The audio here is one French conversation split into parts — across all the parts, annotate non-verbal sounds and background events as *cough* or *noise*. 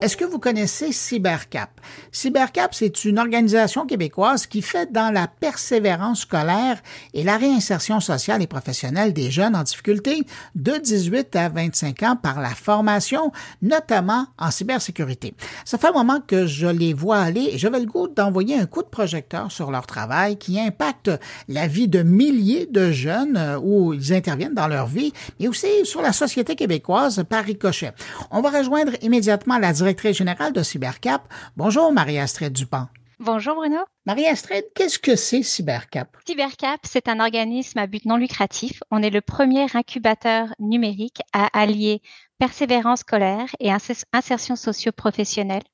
Est-ce que vous connaissez CyberCap? CyberCap, c'est une organisation québécoise qui fait dans la persévérance scolaire et la réinsertion sociale et professionnelle des jeunes en difficulté de 18 à 25 ans par la formation, notamment en cybersécurité. Ça fait un moment que je les vois aller et j'avais le goût d'envoyer un coup de projecteur sur leur travail qui impacte la vie de milliers de jeunes euh, où ils interviennent dans leur vie, mais aussi sur la société québécoise par ricochet. On va rejoindre immédiatement la direction directrice générale de Cybercap. Bonjour, Marie-Astrid Dupont. Bonjour Bruno. Marie-Astrid, qu'est-ce que c'est Cybercap? Cybercap, c'est un organisme à but non lucratif. On est le premier incubateur numérique à allier persévérance scolaire et insertion socio-professionnelle.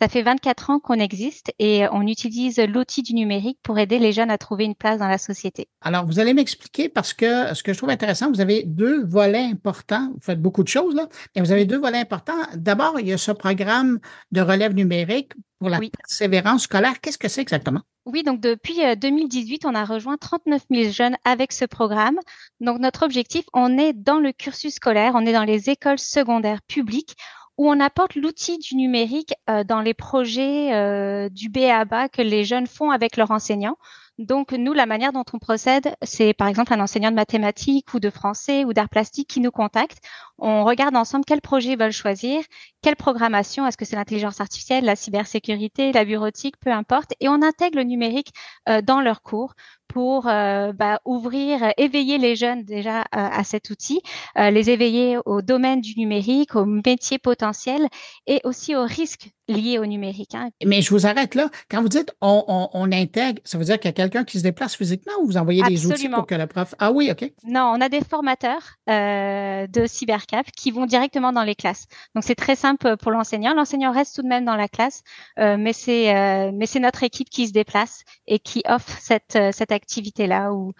Ça fait 24 ans qu'on existe et on utilise l'outil du numérique pour aider les jeunes à trouver une place dans la société. Alors, vous allez m'expliquer parce que ce que je trouve intéressant, vous avez deux volets importants. Vous faites beaucoup de choses, là, mais vous avez deux volets importants. D'abord, il y a ce programme de relève numérique pour la persévérance scolaire. Qu'est-ce que c'est exactement? Oui, donc depuis 2018, euh, on a rejoint 39 000 jeunes avec ce programme. Donc notre objectif, on est dans le cursus scolaire, on est dans les écoles secondaires publiques où on apporte l'outil du numérique euh, dans les projets euh, du BABA que les jeunes font avec leurs enseignants. Donc, nous, la manière dont on procède, c'est par exemple un enseignant de mathématiques ou de français ou d'art plastique qui nous contacte. On regarde ensemble quel projet ils veulent choisir, quelle programmation, est-ce que c'est l'intelligence artificielle, la cybersécurité, la bureautique, peu importe, et on intègre le numérique euh, dans leurs cours pour euh, bah, ouvrir, éveiller les jeunes déjà euh, à cet outil, les éveiller au domaine du numérique, aux métiers potentiels et aussi aux risques liés au numérique. Hein. Mais je vous arrête là. Quand vous dites on, on, intègre, ça veut dire qu'il y a quelqu'un qui se déplace physiquement ou vous envoyez des outils pour que le prof. Ah oui, OK. Non, on a des formateurs de cyber qui vont directement dans les classes. Donc c'est très simple pour l'enseignant. L'enseignant reste tout de même dans la classe, euh, mais c'est euh, mais c'est notre équipe qui se déplace et qui offre cette euh, cette activité là ou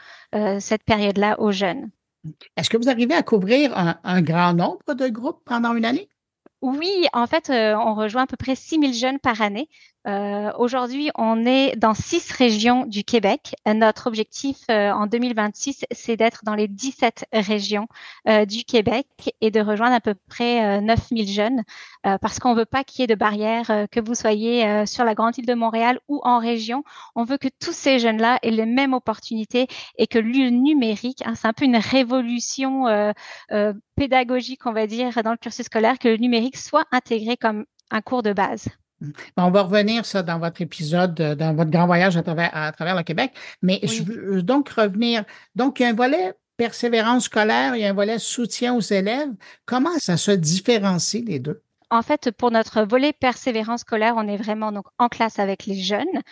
cette période là aux jeunes. Est-ce que vous arrivez à couvrir un, grand nombre de groupes pendant une année? Oui, en fait, on rejoint à peu près 6000 jeunes par année. Euh, Aujourd'hui, on est dans six régions du Québec. Notre objectif euh, en 2026, c'est d'être dans les 17 régions euh, du Québec et de rejoindre à peu près 9000 euh, jeunes parce qu'on veut pas qu'il y ait de barrières, que vous soyez sur la grande île de Montréal ou en région. On veut que tous ces jeunes-là aient les mêmes opportunités et que le numérique, hein, c'est un peu une révolution pédagogique, on va dire, dans le cursus scolaire, que le numérique soit intégré comme un cours de base. On va revenir ça dans votre épisode, euh, dans votre grand voyage à travers, le Québec. Mais je veux donc revenir. Donc, il y a un volet persévérance scolaire, il y a un volet soutien aux élèves. Comment ça se différencie les deux? En fait, pour notre volet persévérance scolaire, on est vraiment donc en classe avec les jeunes.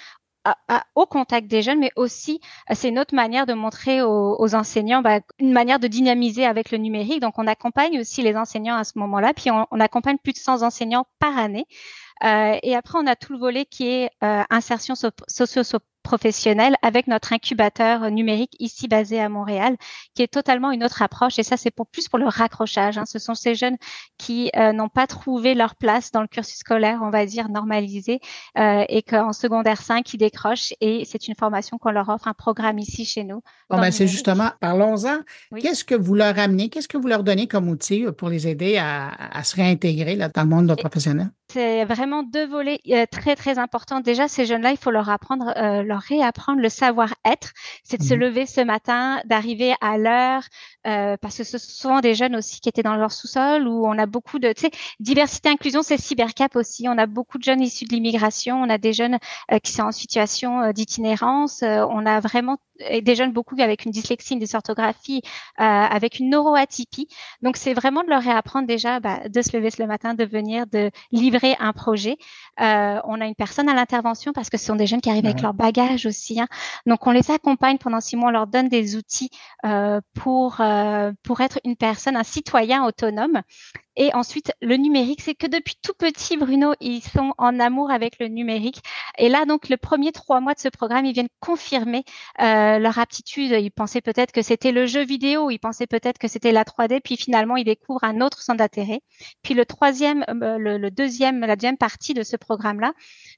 Au contact des jeunes, mais aussi euh, c'est une autre manière de montrer aux, enseignants bah, une manière de dynamiser avec le numérique. Donc, on accompagne aussi les enseignants à ce moment-là, puis on, on accompagne plus de 100 enseignants par année. Euh, et après, on a tout le volet qui est euh, insertion socio professionnelle avec notre incubateur numérique ici basé à Montréal, qui est totalement une autre approche. Et ça, c'est pour plus pour le raccrochage. Hein. Ce sont ces jeunes qui euh, n'ont pas trouvé leur place dans le cursus scolaire, on va dire normalisé, euh, et qu'en secondaire 5, ils décrochent. Et c'est une formation qu'on leur offre, un programme ici chez nous. Bon, ben, c'est justement, parlons-en. Qu'est-ce que vous leur amenez? Qu'est-ce que vous leur donnez comme outil pour les aider à, se réintégrer là, dans le monde professionnel? C'est vraiment deux volets euh, très, très importants. Déjà, ces jeunes-là, il faut leur apprendre euh, leur réapprendre le savoir-être. C'est de se mmh lever ce matin, d'arriver à l'heure, euh, parce que ce sont souvent des jeunes aussi qui étaient dans leur sous-sol où on a beaucoup de, tu sais, diversité, inclusion, c'est cybercap aussi. On a beaucoup de jeunes issus de l'immigration, on a des jeunes euh, qui sont en situation euh, d'itinérance, on a vraiment des jeunes beaucoup avec une dyslexie, une dysorthographie, avec une neuroatypie. Donc c'est vraiment de leur réapprendre déjà bah, de se lever ce matin, de venir, de livrer un projet. on a une personne à l'intervention parce que ce sont des jeunes qui arrivent avec leur bagage aussi. Hein. Donc on les accompagne pendant six mois, on leur donne des outils pour euh, pour être une personne, un citoyen autonome. Et ensuite, le numérique, c'est que depuis tout petit, Bruno, ils sont en amour avec le numérique. Et là, donc, le premier trois mois de ce programme, ils viennent confirmer euh, leur aptitude. Ils pensaient peut-être que c'était le jeu vidéo, ils pensaient peut-être que c'était la 3D, puis finalement, ils découvrent un autre centre d'intérêt. Puis le troisième, euh, le, deuxième, la deuxième partie de ce programme-là,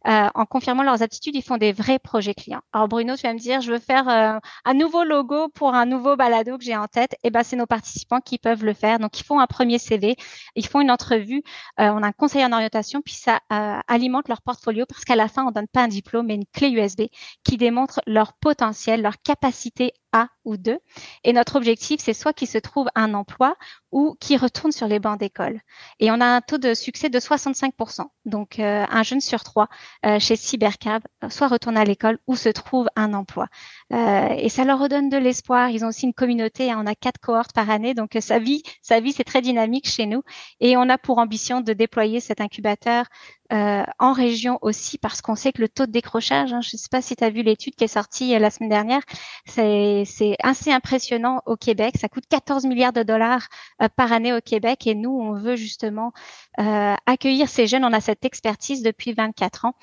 euh, en confirmant leurs aptitudes, ils font des vrais projets clients. Alors, Bruno, tu vas me dire, je veux faire euh, un nouveau logo pour un nouveau balado que j'ai en tête. Eh ben, c'est nos participants qui peuvent le faire. Donc, ils font un premier CV Ils font une entrevue, euh, on a un conseiller en orientation, puis ça euh, alimente leur portfolio parce qu'à la fin, on donne pas un diplôme, mais une clé USB qui démontre leur potentiel, leur capacité a ou deux. Et notre objectif, c'est soit qu'ils se trouvent un emploi ou qu'ils retournent sur les bancs d'école. Et on a un taux de succès de 65%. Donc, euh, un jeune sur trois euh, chez Cybercab euh, soit retourne à l'école ou se trouve un emploi. et ça leur redonne de l'espoir. Ils ont aussi une communauté. Hein. on a quatre cohortes par année. Donc, sa vie, sa vie, c'est très dynamique chez nous. Et on a pour ambition de déployer cet incubateur euh, en région aussi, parce qu'on sait que le taux de décrochage, hein, je ne sais pas si tu as vu l'étude qui est sortie euh, la semaine dernière, c'est assez impressionnant au Québec. Ça coûte 14 milliards de dollars euh, par année au Québec et nous, on veut justement accueillir ces jeunes. On a cette expertise depuis 24 ans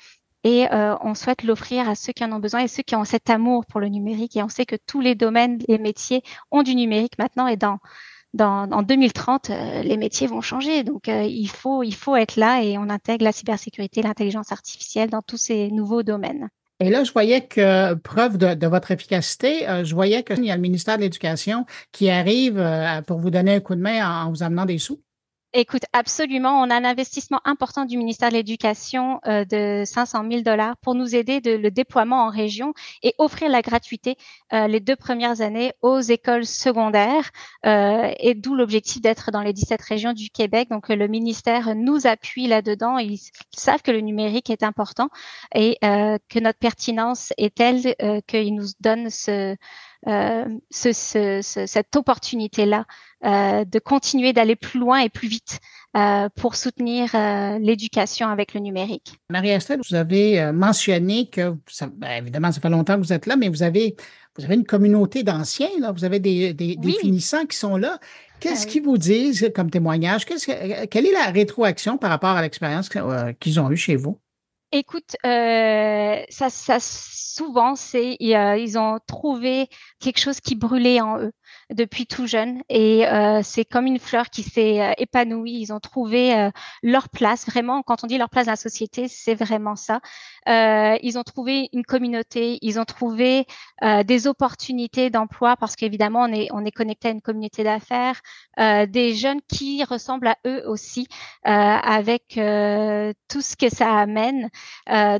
et on souhaite l'offrir à ceux qui en ont besoin et ceux qui ont cet amour pour le numérique. Et on sait que tous les domaines, les métiers ont du numérique maintenant et dans dans, en 2030, euh, les métiers vont changer. Donc, euh, il, faut, il faut être là et on intègre la cybersécurité, l'intelligence artificielle dans tous ces nouveaux domaines. Et là, je voyais que, preuve de, votre efficacité, euh, je voyais qu'il y a le ministère de l'Éducation qui arrive pour vous donner un coup de main en vous amenant des sous. Écoute, absolument. On a un investissement important du ministère de l'Éducation euh, de 500 000 dollars pour nous aider de le déploiement en région et offrir la gratuité euh, les deux premières années aux écoles secondaires. Euh, et d'où l'objectif d'être dans les 17 régions du Québec. Donc, le ministère nous appuie là-dedans. Ils, savent que le numérique est important et que notre pertinence est telle qu'ils nous donnent ce euh, ce, ce, cette opportunité-là euh, de continuer d'aller plus loin et plus vite euh, pour soutenir l'éducation avec le numérique. Marie-Estelle, vous avez mentionné que, ça, ben, évidemment, ça fait longtemps que vous êtes là, mais vous avez, vous avez une communauté d'anciens, là, vous avez des, des, des finissants qui sont là. Qu'est-ce qu'ils vous disent comme témoignage? Quelle est la rétroaction par rapport à l'expérience qu'ils ont eue chez vous? Écoute, euh, ça, ça souvent c'est ils ont trouvé quelque chose qui brûlait en eux depuis tout jeune et euh, c'est comme une fleur qui s'est euh, épanouie. Ils ont trouvé euh, leur place vraiment. Quand on dit leur place dans la société, c'est vraiment ça. Euh, ils ont trouvé une communauté, ils ont trouvé des opportunités d'emploi parce qu'évidemment on est on est connecté à une communauté d'affaires, des jeunes qui ressemblent à eux aussi avec tout ce que ça amène.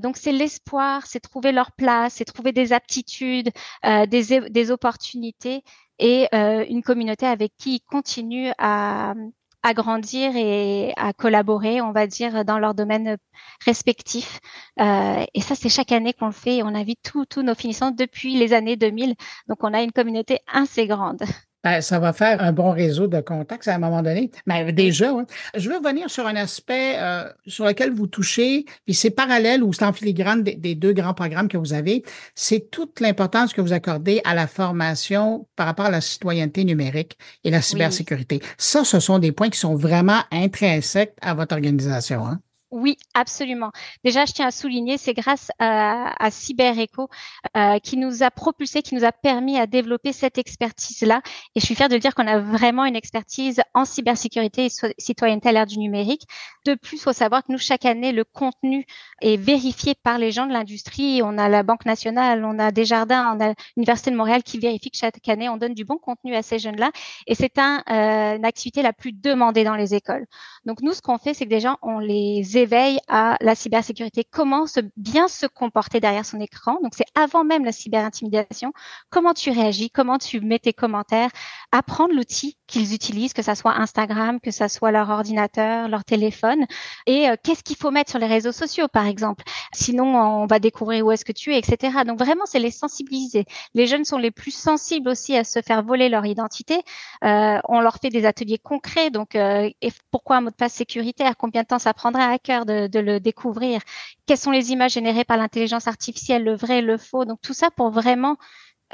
donc c'est l'espoir, c'est trouver leur place, c'est trouver des aptitudes, des des opportunités et euh, une communauté avec qui ils continuent à, à grandir et à collaborer, on va dire, dans leurs domaines respectifs. Euh, et ça, c'est chaque année qu'on le fait. On invite tous nos finissants depuis les années 2000. Donc, on a une communauté assez grande. Ben, ça va faire un bon réseau de contacts à un moment donné. Mais déjà, je veux revenir sur un aspect euh, sur lequel vous touchez, puis c'est parallèle ou c'est en filigrane des, deux grands programmes que vous avez. C'est toute l'importance que vous accordez à la formation par rapport à la citoyenneté numérique et la cybersécurité. Ça, ce sont des points qui sont vraiment intrinsèques à votre organisation. Hein? Oui, absolument. Déjà, je tiens à souligner, c'est grâce à, à CyberEco euh, qui nous a propulsé, qui nous a permis à développer cette expertise-là. Et je suis fière de dire qu'on a vraiment une expertise en cybersécurité et citoyenneté à l'ère du numérique. De plus, il faut savoir que nous, chaque année, le contenu est vérifié par les gens de l'industrie. On a la Banque nationale, on a Desjardins, on a l'Université de Montréal qui vérifie que chaque année, on donne du bon contenu à ces jeunes-là. Et c'est un, euh, une activité la plus demandée dans les écoles. Donc, nous, ce qu'on fait, c'est que déjà, on les éveille à la cybersécurité, comment se, bien se comporter derrière son écran. Donc c'est avant même la cyberintimidation, comment tu réagis, comment tu mets tes commentaires, apprendre l'outil qu'ils utilisent, que ça soit Instagram, que ça soit leur ordinateur, leur téléphone, et euh, qu'est-ce qu'il faut mettre sur les réseaux sociaux, par exemple. Sinon, on va découvrir où est-ce que tu es, etc. Donc vraiment, c'est les sensibiliser. Les jeunes sont les plus sensibles aussi à se faire voler leur identité. Euh, on leur fait des ateliers concrets. Donc, euh, et pourquoi un mot de passe sécuritaire? Combien de temps ça prendrait à de, le découvrir. Quelles sont les images générées par l'intelligence artificielle, le vrai, le faux? Donc tout ça pour vraiment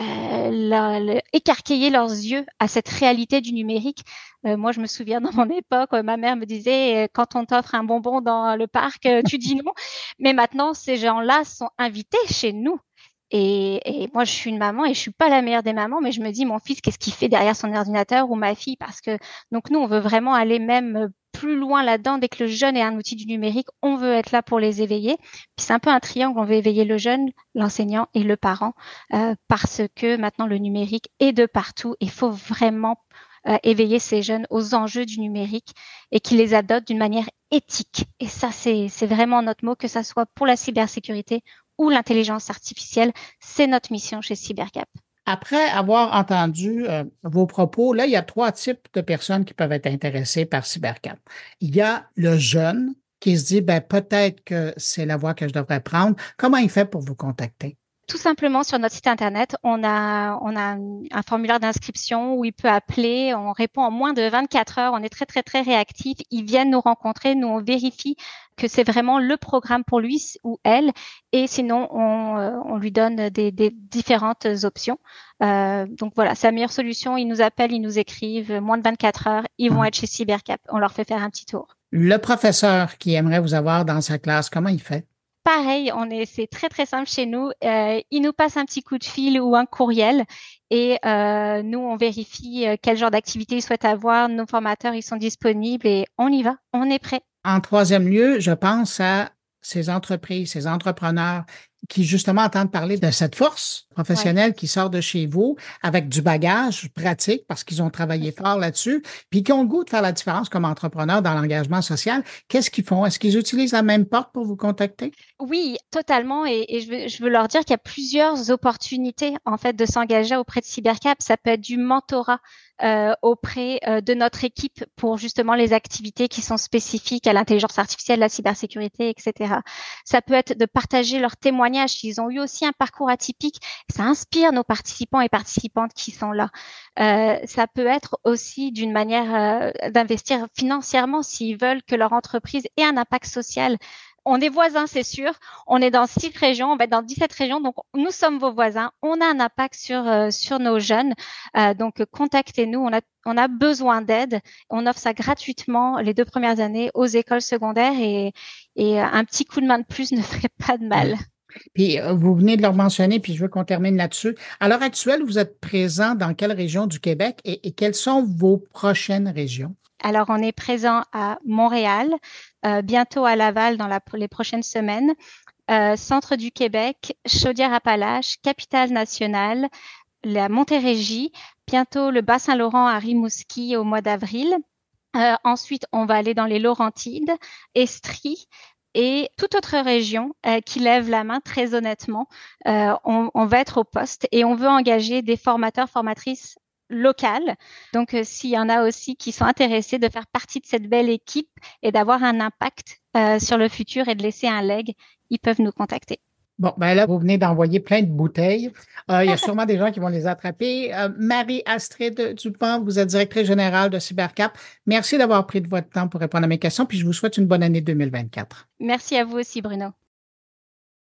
euh, écarquiller leurs yeux à cette réalité du numérique. Euh, moi, je me souviens dans mon époque, ma mère me disait euh, quand on t'offre un bonbon dans le parc, euh, tu dis non. Mais maintenant, ces gens-là sont invités chez nous. Et, et, moi, je suis une maman et je suis pas la meilleure des mamans, mais je me dis mon fils, qu'est-ce qu'il fait derrière son ordinateur ou ma fille Parce que donc nous, on veut vraiment aller même plus loin là-dedans. Dès que le jeune est un outil du numérique, on veut être là pour les éveiller. Puis c'est un peu un triangle. On veut éveiller le jeune, l'enseignant et le parent, euh, parce que maintenant le numérique est de partout. Il faut vraiment éveiller ces jeunes aux enjeux du numérique et qui les adoptent d'une manière éthique. Et ça, c'est vraiment notre mot, que ça soit pour la cybersécurité ou l'intelligence artificielle. C'est notre mission chez Cybercap. Après avoir entendu euh, vos propos, là, il y a trois types de personnes qui peuvent être intéressées par Cybercap. Il y a le jeune qui se dit, ben, peut-être que c'est la voie que je devrais prendre. Comment il fait pour vous contacter? Tout simplement sur notre site internet, on a, on a un formulaire d'inscription où il peut appeler. On répond en moins de 24 heures. On est très, très, très réactif. Ils viennent nous rencontrer. Nous, on vérifie que c'est vraiment le programme pour lui ou elle. Et sinon, on, euh, on lui donne des, des différentes options. Euh, donc voilà, c'est la meilleure solution. Ils nous appellent, ils nous écrivent. Moins de 24 heures, ils vont mmh. être chez Cybercap. On leur fait faire un petit tour. Le professeur qui aimerait vous avoir dans sa classe, comment il fait? Pareil, on est, c'est très très simple chez nous. Euh, il nous passe un petit coup de fil ou un courriel et euh, nous on vérifie euh, quel genre d'activité il souhaite avoir. Nos formateurs ils sont disponibles et on y va, on est prêt. En troisième lieu, je pense à ces entreprises, ces entrepreneurs qui justement entendent parler de cette force professionnelle qui sort de chez vous avec du bagage pratique parce qu'ils ont travaillé fort là-dessus, puis qui ont le goût de faire la différence comme entrepreneur dans l'engagement social. Qu'est-ce qu'ils font? Est-ce qu'ils utilisent la même porte pour vous contacter? Oui, totalement. Et, je, veux, je, veux, leur dire qu'il y a plusieurs opportunités en fait de s'engager auprès de Cybercap. Ça peut être du mentorat euh, auprès euh, de notre équipe pour justement les activités qui sont spécifiques à l'intelligence artificielle, la cybersécurité, etc. Ça peut être de partager leurs témoignages. Ils ont eu aussi un parcours atypique. Ça inspire nos participants et participantes qui sont là. Euh, ça peut être aussi d'une manière d'investir financièrement s'ils veulent que leur entreprise ait un impact social on est voisins, c'est sûr. On est dans six régions, on va être dans 17 régions. Donc, nous sommes vos voisins. On a un impact sur, euh, sur nos jeunes. Euh, donc, contactez-nous. On a, on a besoin d'aide. On offre ça gratuitement les deux premières années aux écoles secondaires et, et un petit coup de main de plus *laughs* ne ferait pas de mal. Puis euh, vous venez de le mentionner, puis je veux qu'on termine là-dessus. À l'heure actuelle, vous êtes présent dans quelle région du Québec et quelles sont vos prochaines régions? Alors, on est présent à Montréal, euh, bientôt à Laval dans les prochaines semaines, euh, centre du Québec, Chaudière-Appalaches, capitale nationale, la Montérégie, bientôt le Bas-Saint-Laurent à Rimouski au mois d'avril. Ensuite, on va aller dans les Laurentides, Estrie, et toute autre région qui lève la main très honnêtement, on, on, va être au poste et on veut engager des formateurs, formatrices locales. Donc, euh, s'il y en a aussi qui sont intéressés de faire partie de cette belle équipe et d'avoir un impact euh, sur le futur et de laisser un leg, ils peuvent nous contacter. Bon, ben là, vous venez d'envoyer plein de bouteilles. Euh, il y a *laughs* sûrement des gens qui vont les attraper. Marie-Astrid Dupont, vous êtes directrice générale de Cybercap. Merci d'avoir pris de votre temps pour répondre à mes questions, puis je vous souhaite une bonne année 2024. Merci à vous aussi, Bruno.